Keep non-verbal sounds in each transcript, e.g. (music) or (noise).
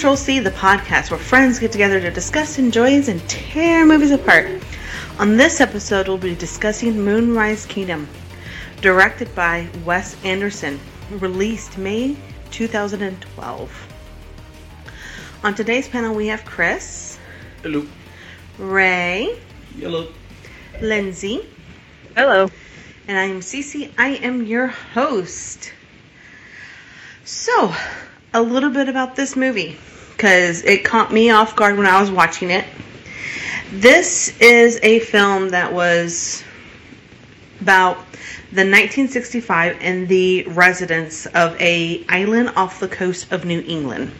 Control C, the podcast where friends get together to discuss, enjoy, and tear movies apart. On this episode, we'll be discussing Moonrise Kingdom, directed by Wes Anderson, released May 2012. On today's panel, we have Chris, Hello. Ray, Hello. Lindsay, Hello. and I am Cece. I am your host. So, a little bit about this movie because it caught me off guard when I was watching it. This is a film that was about the 1965 and the residents of a island off the coast of New England.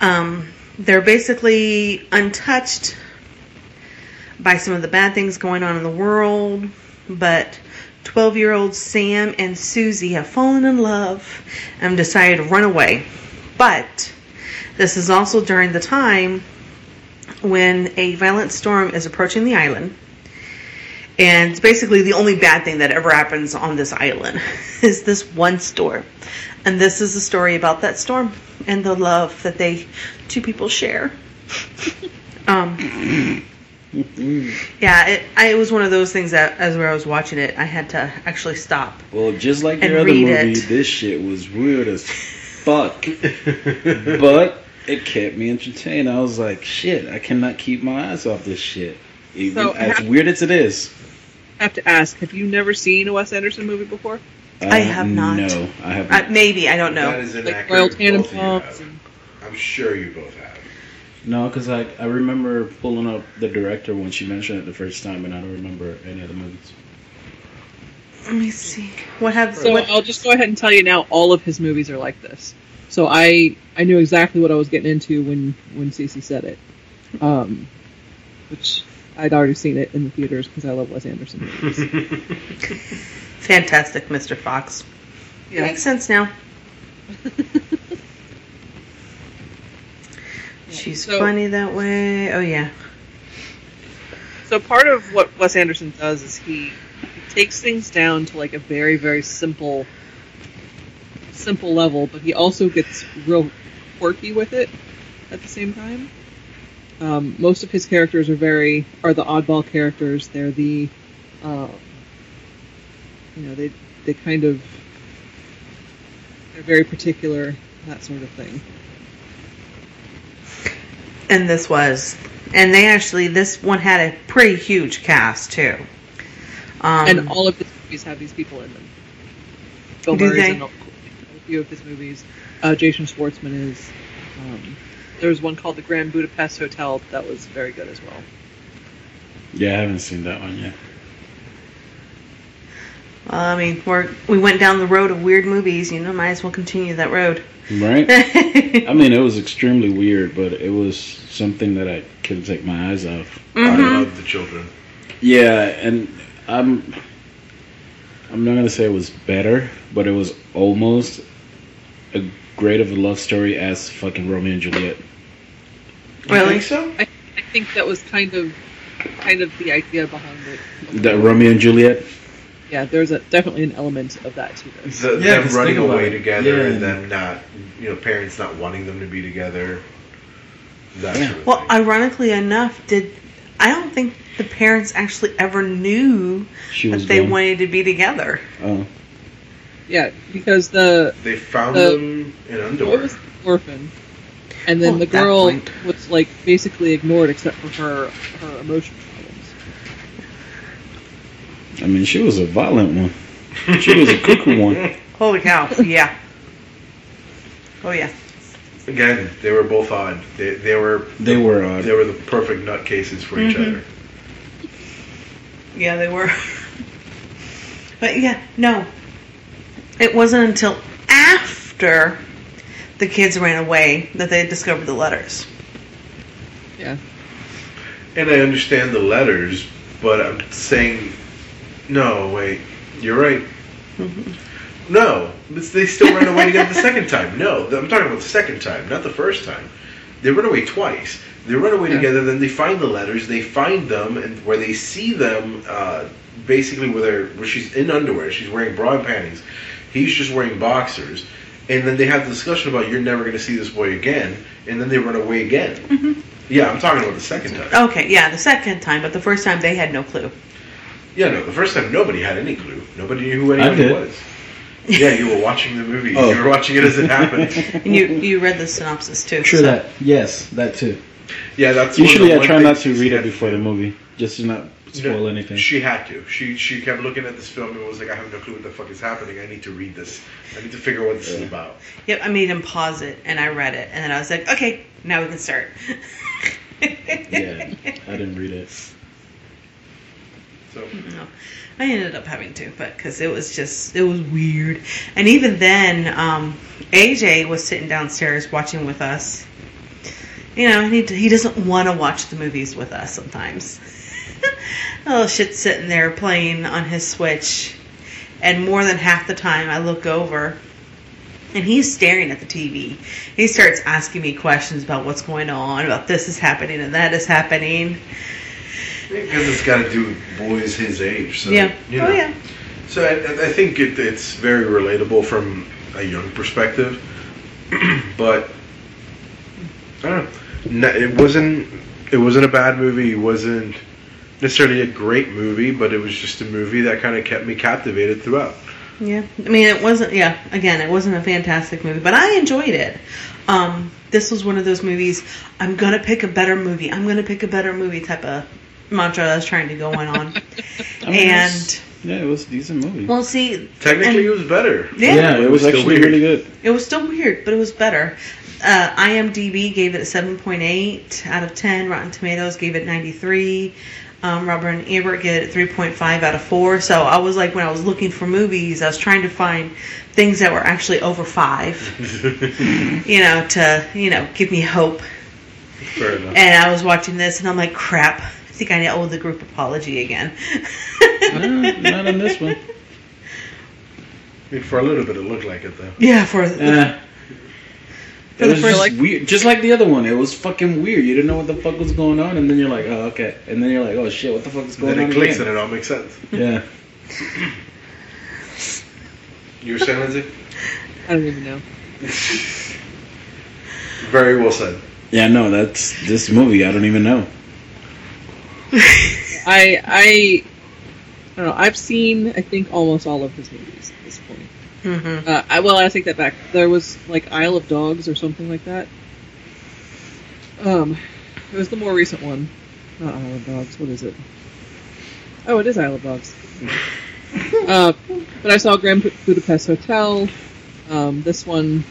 Um, they're basically untouched by some of the bad things going on in the world, but 12 year old Sam and Susie have fallen in love and decided to run away. But this is also during the time when a violent storm is approaching the island. And it's basically the only bad thing that ever happens on this island (laughs) is this one storm. And this is a story about that storm and the love that they two people share. (laughs) um, yeah, it, I, it was one of those things that as where I was watching it, I had to actually stop. Well, just like your other movie, it. this shit was weird as (laughs) fuck. (laughs) but it kept me entertained. I was like, shit, I cannot keep my eyes off this shit. Even So, as ha- weird as it is. I have to ask, have you never seen a Wes Anderson movie before? I have not. No, I have Uh, maybe I don't know. That is Like inaccurate. Royal Both of you have. I'm sure you both have. No, because I, I remember pulling up the director when she mentioned it the first time, and I don't remember any of the movies. Let me see. What have So what, I'll just go ahead and tell you now. All of his movies are like this. So I I knew exactly what I was getting into when when Cece said it, um, which I'd already seen it in the theaters because I love Wes Anderson movies. (laughs) fantastic, Mr. Fox? Yeah. Makes sense now. (laughs) She's So- funny that way. Oh yeah. So part of what Wes Anderson does is he, he takes things down to like a very very simple simple level, but he also gets real quirky with it at the same time. Um, most of his characters are very are the oddball characters. They're the uh, you know they they kind of they're very particular that sort of thing. And this was, and they actually this one had a pretty huge cast too. Um, and all of his movies have these people in them. Bill Do Murray's they? in a, a few of his movies. Uh, Jason Schwartzman is. Um, there was one called the Grand Budapest Hotel that was very good as well. Yeah, I haven't seen that one yet. Well, I mean, we're we went down the road of weird movies. You know, might as well continue that road. Right? (laughs) I mean, it was extremely weird, but it was something that I couldn't take my eyes off. I Mhm. love the children. Yeah, and I'm I'm not gonna say it was better, but it was almost a great of a love story as fucking Romeo and Juliet. You Really? think so? I, I think that was kind of kind of the idea behind it. That Romeo and Juliet. Yeah, there's a definitely an element of that to this. The, Yeah, them 'cause running away it. together Yeah. and them not, you know, parents not wanting them to be together. That Yeah. sort of well, thing. ironically enough, did I don't think the parents actually ever knew She was that they gone. wanted to be together. Oh, Yeah, because the they found the- them in underwear. was the orphan, and then Oh, the girl was like basically ignored except for her her emotion problems. I mean, she was a violent one. She was a cuckoo one. (laughs) Holy cow! Yeah. Oh yeah. Again, they were both odd. They, they were They were odd. they were the perfect nutcases for each Mhm. other. Yeah, they were. but yeah, no. It wasn't until after the kids ran away that they discovered the letters. Yeah, And I understand the letters, but I'm saying, no, wait, you're right. No, but they still ran away together the second time. No, I'm talking about the second time, not the first time. They run away twice. They run away Yeah. together. Then they find the letters. They find them, and where they see them, uh, basically where they're where she's in underwear. She's wearing bra and panties. He's just wearing boxers. And then they have the discussion about you're never going to see this boy again. And then they run away again. Mhm. Yeah, I'm talking about the second time. Okay, yeah, the second time, but the first time they had no clue. Yeah, no, the first time nobody had any clue. Nobody knew who I anyone was. Yeah, you were watching the movie. Oh. You were watching it as it happened. (laughs) And you you read the synopsis too. True so- that. Yes, that too. Yeah, that's one of Usually the I try not to read it had to before the movie, just to not spoil No, anything. She had to. She she kept looking at this film and was like, I have no clue what the fuck is happening. I need to read this. I need to figure out what this is about. Yep, I made him pause it, and I read it, and then I was like, okay, now we can start. Yeah, I didn't read it. (laughs) So (laughs) No, I ended up having to, but because it was just it was weird, and even then, um, AJ was sitting downstairs watching with us. You know, he he doesn't want to watch the movies with us sometimes. (laughs) oh, shit's sitting there playing on his Switch, and more than half the time I look over. And he's staring at the TV. He starts asking me questions about what's going on, about this is happening and that is happening. Because it's got to do with boys his age. So yeah. You know. Oh yeah. So I, I think it, it's very relatable from a young perspective, (clears throat) but I don't know. It wasn't. It wasn't a bad movie. It wasn't necessarily a great movie, but it was just a movie that kind of kept me captivated throughout. Yeah, I mean, it wasn't. Yeah, again, it wasn't a fantastic movie, but I enjoyed it. Um, this was one of those movies. I'm gonna pick a better movie. I'm gonna pick a better movie type of mantra I was trying to go on. (laughs) I mean, and yeah, it was a decent movie. well, see, Technically, and- it was better. yeah, yeah, it was still actually weird. really good. it was still weird, but it was better. Uh, IMDb gave it a 7.8 out of 10. Rotten Tomatoes gave it 93. Um, Robert and Ebert gave it 3.5 out of 4. So I was like, when I was looking for movies, I was trying to find things that were actually over 5. (laughs) you know, to, you know, give me hope. Fair enough. And I was watching this and I'm like, crap, I think I owe the group apology again. No, not in this one. I mean, for a little bit, it looked like it though. Yeah, for Eh. For It the was first- just weird, just like the other one. It was fucking weird. You didn't know what the fuck was going on, and then you're like, oh, okay. And then you're like, oh shit, what the fuck is going on? Then on? it clicks again? and it all makes sense. Yeah. (laughs) You were saying, Lindsay? I don't even know. (laughs) Very well said. Yeah, no, that's this movie. I don't even know. (laughs) I I I don't know. I've seen I think almost all of his movies at this point. hmm Uh, I well, I take that back. There was like Isle of Dogs or something like that. Um, it was the more recent one. Not Isle of Dogs. What is it? Oh, it is Isle of Dogs. (laughs) uh, but I saw Grand Budapest Hotel. Um, this one,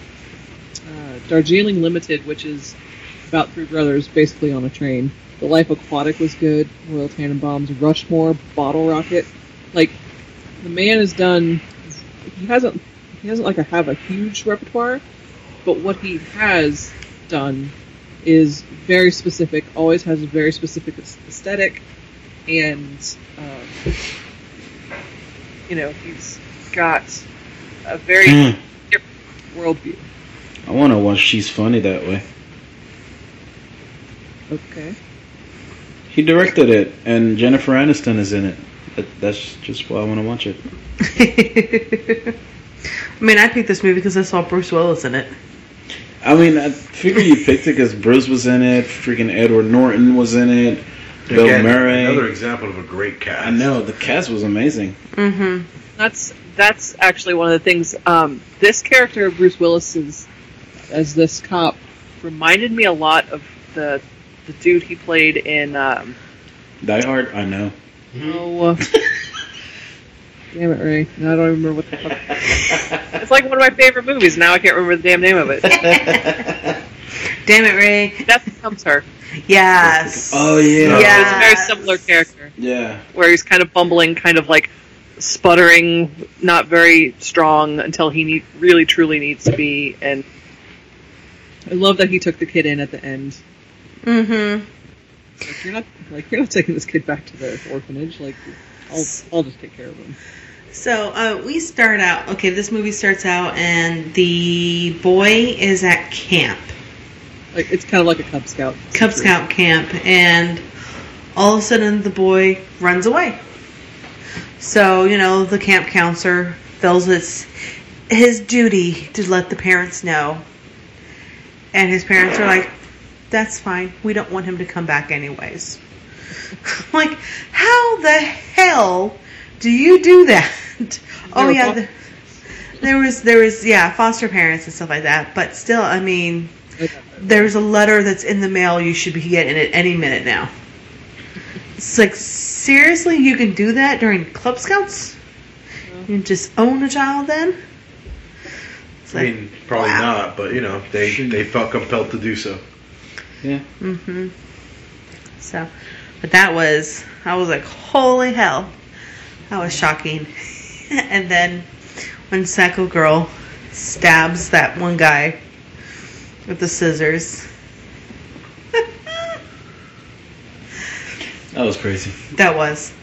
uh, Darjeeling Limited, which is about three brothers basically on a train. The Life Aquatic was good. Royal Tenenbaums, Rushmore, Bottle Rocket. Like the man has done. He hasn't. He doesn't like have a huge repertoire, but what he has done is very specific. Always has a very specific aesthetic, and um, you know he's got a very Hmm. different worldview. I want to watch She's Funny that way. Okay. He directed it, and Jennifer Aniston is in it. That, that's just why I want to watch it. (laughs) I mean, I picked this movie because I saw Bruce Willis in it. I mean, I figure you picked it because Bruce was in it. Freaking Edward Norton was in it. Bill Again, Murray. Another example of a great cast. I know the cast was amazing. Mm-hmm. That's that's actually one of the things. Um, this character of Bruce Willis's as this cop reminded me a lot of the the dude he played in. Um, Die Hard, I know. oh, uh, (laughs) damn it, Ray! Now I don't remember what the fuck. (laughs) It's like one of my favorite movies. Now I can't remember the damn name of it. (laughs) Damn it, Ray. Death becomes her. Yes. Oh yeah. Yeah. It's a very similar character Yeah. where he's kind of bumbling, kind of like sputtering, not very strong until he need, really truly needs to be. And I love that he took the kid in at the end. Mm-hmm. Like you're not like you're not taking this kid back to the orphanage. Like I'll I'll just take care of him. So uh, we start out. Okay, this movie starts out, and the boy is at camp. Like it's kind of like a Cub Scout. Cub situation. Scout camp, and all of a sudden the boy runs away. So you know the camp counselor feels it's his duty to let the parents know, and his parents are like, "That's fine. We don't want him to come back anyways." (laughs) like, how the hell do you do that? (laughs) oh were yeah. The, there was there was yeah foster parents and stuff like that, but still, I mean, there's a letter that's in the mail you should be getting it any minute now. It's like seriously, you can do that during Cub Scouts? You can just own a child then? It's I mean, probably wow. not, but you know, they they felt compelled to do so. Yeah. hmm So, but that was I was like, holy hell, that was shocking. (laughs) and then when Psycho Girl stabs that one guy with the scissors. (laughs) That was crazy. That was.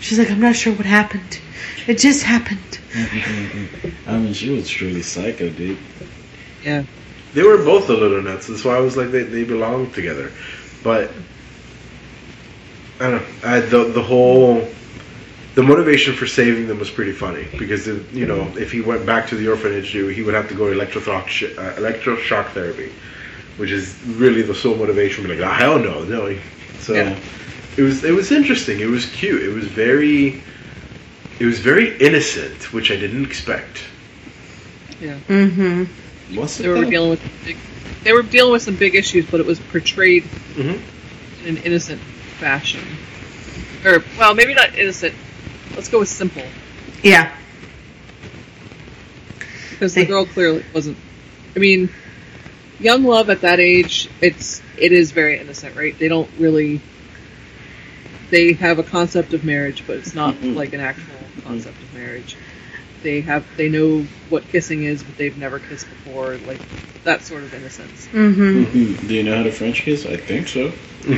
She's like, I'm not sure what happened. It just happened. (laughs) I mean, she was truly psycho, dude. yeah. They were both a little nuts. That's why I was like, they they belong together. But I don't know. I, the the whole the motivation for saving them was pretty funny because the, you know if he went back to the orphanage, he would have to go to electroshock sh- uh, electroshock therapy, which is really the sole motivation. Like, oh, hell no, no. So Yeah. it was it was interesting. It was cute. It was very it was very innocent, which I didn't expect. Yeah. Mm-hmm. What's They were dealing with big, they were dealing with some big issues, but it was portrayed Mm-hmm. in an innocent fashion. Or well, maybe not innocent. Let's go with simple Yeah. because the girl clearly wasn't. I mean, young love at that age, it's it is very innocent, right? They don't really. They have a concept of marriage, but it's not Mhm. like an actual concept of marriage. They have they know what kissing is, but they've never kissed before, like that sort of innocence. Mm-hmm. Mhm. Do you know how to French kiss? I think so. (laughs) and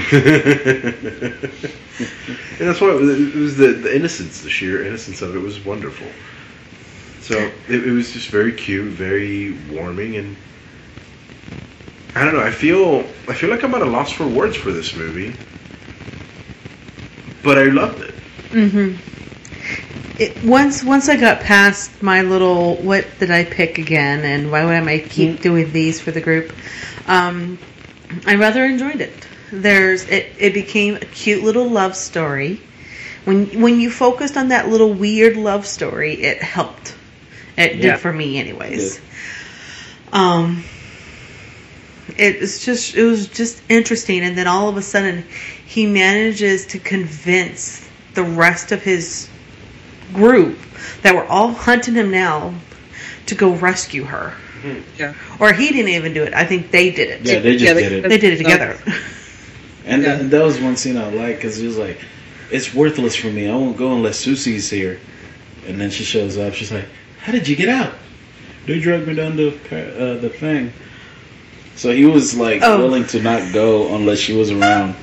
that's why it was, it was the, the innocence, the sheer innocence of it was wonderful. So it, it was just very cute, very warming, and I don't know. I feel I feel like I'm at a loss for words for this movie, but I loved it. Mm-hmm. It, once once I got past my little what did I pick again and why would I keep doing these for the group, um, I rather enjoyed it. There's it, it became a cute little love story. When when you focused on that little weird love story, it helped. It Yeah. did for me, anyways. Um, it's just it was just interesting, and then all of a sudden, he manages to convince the rest of his group that were all hunting him now to go rescue her. Yeah. Or he didn't even do it. I think they did it. Yeah, they just Yeah, they- did it. They did it together. (laughs) And Yeah. that, that was one scene I liked because he was like, "It's worthless for me. I won't go unless Susie's here." And then she shows up. She's like, "How did you get out?" They dragged me down the uh, the thing. So he was like Oh. willing to not go unless she was around.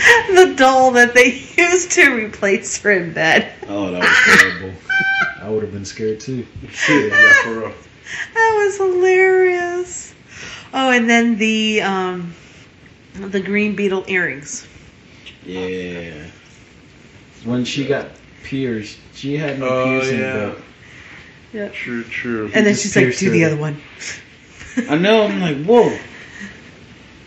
(laughs) the doll that they (laughs) used to replace her in bed. Oh, that was terrible. (laughs) I would have been scared too. yeah, for real. That was hilarious. Oh, and then the um, the green beetle earrings. Yeah. When she got pierced, she had no Oh, piercing, yeah. but True, true. And then she's like, "Do the other one." I know. I'm like, whoa. Well,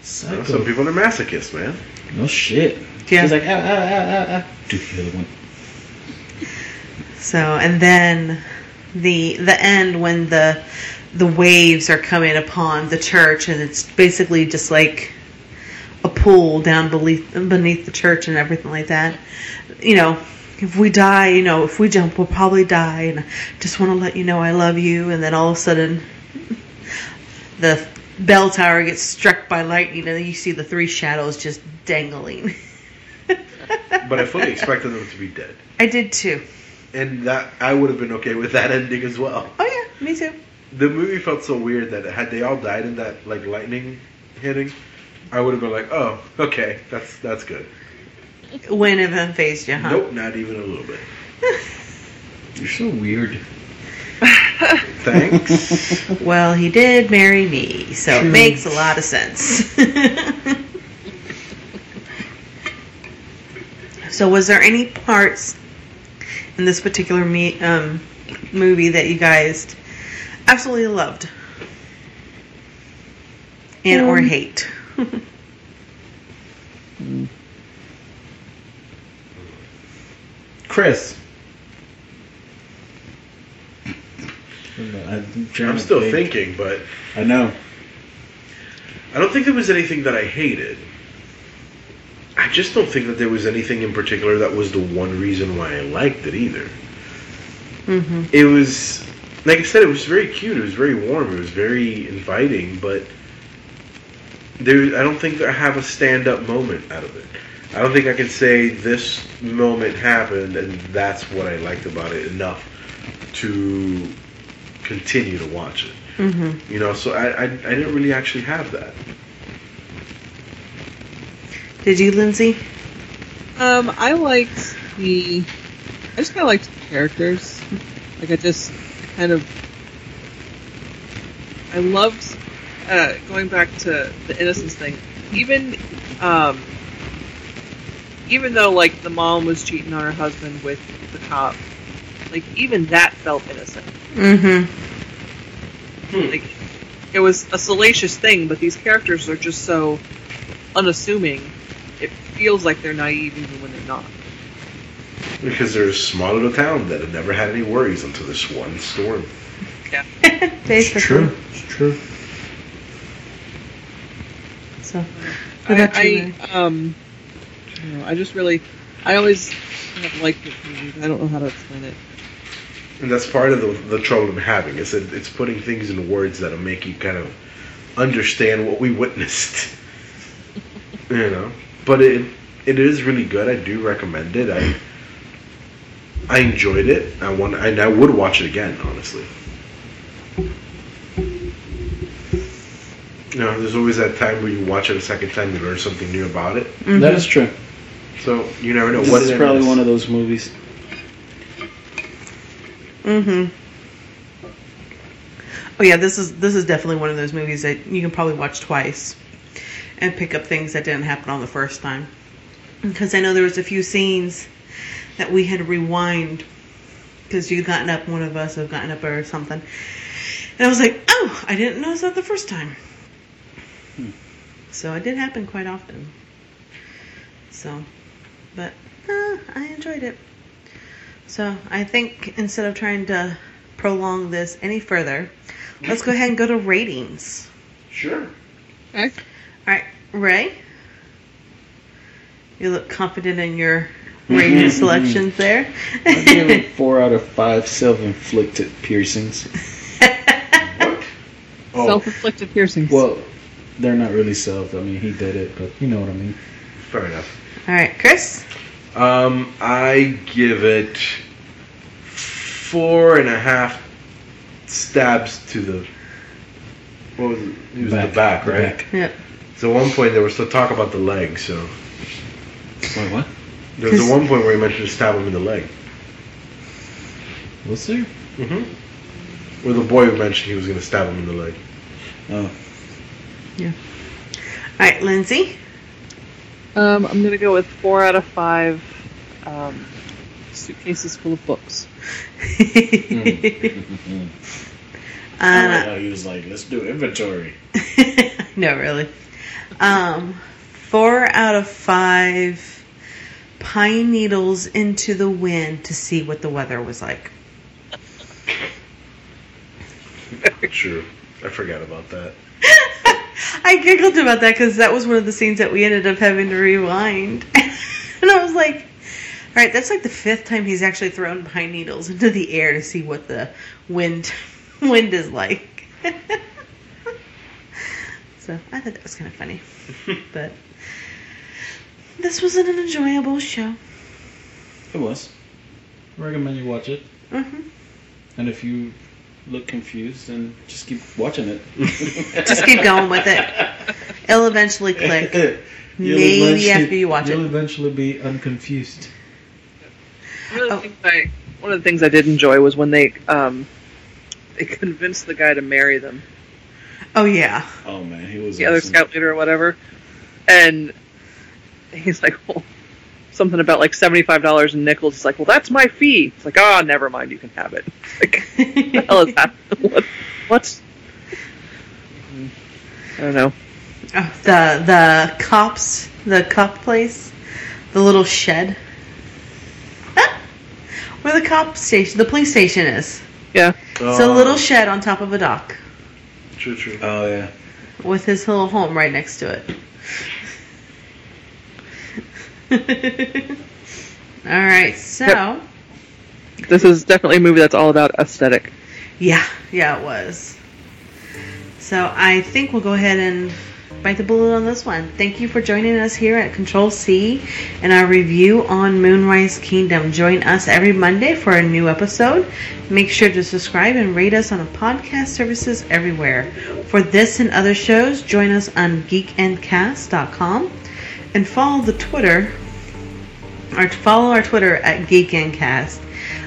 Psycho. some people are masochists, man. No shit. Yeah. She's like, ah, ah, ah, ah, ah. Do the other one. So, and then the the end when the the waves are coming upon the church, and it's basically just like a pool down beneath beneath the church and everything like that. You know, if we die, you know, if we jump, we'll probably die, and I just want to let you know I love you. And then all of a sudden, (laughs) the bell tower gets struck by lightning, and then you see the three shadows just dangling. (laughs) But I fully expected them to be dead, I did too. and that I would have been okay with that ending as well. Oh yeah, me too. The movie felt so weird that had they all died in that like lightning hitting, I would have been like, oh, okay, that's that's good. When it phased you, huh? Nope, not even a little bit. (laughs) You're so weird. (laughs) Thanks. (laughs) Well, he did marry me, so True. it makes a lot of sense. (laughs) so, was there any parts in this particular me- um, movie that you guys absolutely loved and or Um, hate? (laughs) Chris. I'm, trying I'm to still think. thinking, but I know. I don't think there was anything that I hated. I just don't think that there was anything in particular that was the one reason why I liked it either. hmm It was, like I said, it was very cute. It was very warm. It was very inviting. But there, I don't think I have a stand-up moment out of it. I don't think I can say this moment happened and that's what I liked about it enough to continue to watch it. hmm You know, so I, I, I didn't really actually have that. Did you, Lindsay? Um, I liked the. I just kind of liked the characters. Like I just kind of. I loved uh, going back to the innocence thing. Even, um, even though like the mom was cheating on her husband with the cop, like even that felt innocent. Mm-hmm. Like it was a salacious thing, but these characters are just so unassuming. It feels like they're naive even when they're not. Because they're a small little town that had never had any worries until this one storm. Yeah. (laughs) Basically. It's true. It's true. So, I, What about you, I, um, I, don't know, I just really, I always have liked this movie. I don't know how to explain it. And that's part of the, the trouble I'm having. Is that it's putting things in words that'll make you kind of understand what we witnessed. (laughs) you know, but it it is really good. I do recommend it. I I enjoyed it. I want and I would watch it again. Honestly. You know, there's always that time where you watch it a second time, you learn something new about it. mhm. That is true. So you never know. This what is probably is. one of those movies. Mm-hmm. Oh yeah, this is this is definitely one of those movies that you can probably watch twice and pick up things that didn't happen on the first time. Because I know there was a few scenes that we had to rewind because you'd gotten up, one of us had gotten up or something, and I was like, oh, I didn't notice that the first time. Hmm. So it did happen quite often. So, but uh, I enjoyed it. So I think instead of trying to prolong this any further, let's go ahead and go to ratings. Sure. Okay. All right, Ray. You look confident in your rating (laughs) selections there. I give it four out of five self-inflicted piercings. (laughs) What? Oh, Self-inflicted piercings. Well, they're not really self. I mean, he did it, but you know what I mean. fair enough. All right, Chris. Um, I give it four and a half stabs to the. What was it? It was the back, the right? back. Yep. So at one point there was still talk about the leg. So Wait, what? there was Cause- at one point where he mentioned to stab him in the leg. Was there? Mm-hmm. Where the boy mentioned he was going to stab him in the leg. Oh, Yeah. All right, Lindsay. Um, I'm gonna go with four out of five um, suitcases full of books. (laughs) I like uh, how he was like, "Let's do inventory." (laughs) no, really. Um, four out of five pine needles into the wind to see what the weather was like. True. I forgot about that. (laughs) I giggled about that because that was one of the scenes that we ended up having to rewind. (laughs) and I was like, all right, that's like the fifth time he's actually thrown pine needles into the air to see what the wind (laughs) wind is like. so I thought that was kind of funny. but this was an enjoyable show. It was. I recommend you watch it, hmm and if you look confused, and just keep watching it. (laughs) Just keep going with it. It'll eventually click. (laughs) You'll Maybe eventually- after you watch You'll it. eventually be unconfused. One of the Oh. things I one of the things I did enjoy was when they um, they convinced the guy to marry them, Oh yeah. Oh man, he was the other scout leader or whatever, and he's like, well, something about like seventy five dollars, in nickels. It's like, well, that's my fee. It's like, oh, never mind, you can have it. (laughs) Like, (laughs) what the hell is that? What? What's? I don't know. Oh, the the cops, the cop place, the little shed. Ah, where the cop station, the police station is. Yeah, It's a little shed on top of a dock True, true. Oh yeah. with his little home right next to it. (laughs) all right, so Yep. this is definitely a movie that's all about aesthetic. yeah, yeah, it was. So I think we'll go ahead and bite the bullet on this one. Thank you for joining us here at Control C and our review on Moonrise Kingdom. Join us every Monday for a new episode. Make sure to subscribe and rate us on the podcast services everywhere. For this and other shows, join us on geekandcast.com and follow the Twitter or follow our Twitter at geekandcast.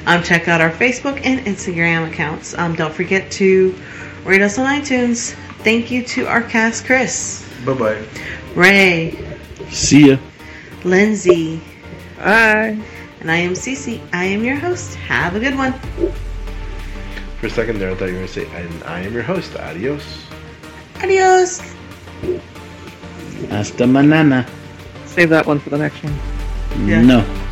Um, check out our Facebook and Instagram accounts. Um, don't forget to rate us on iTunes. Thank you to our cast, Chris. Bye bye. Ray, See ya. Lindsay, Bye. and I am Cece. I am your host. Have a good one. For a second there, I thought you were going to say, and I am your host. Adios. Adios. Hasta mañana. Save that one for the next one. Yeah. No.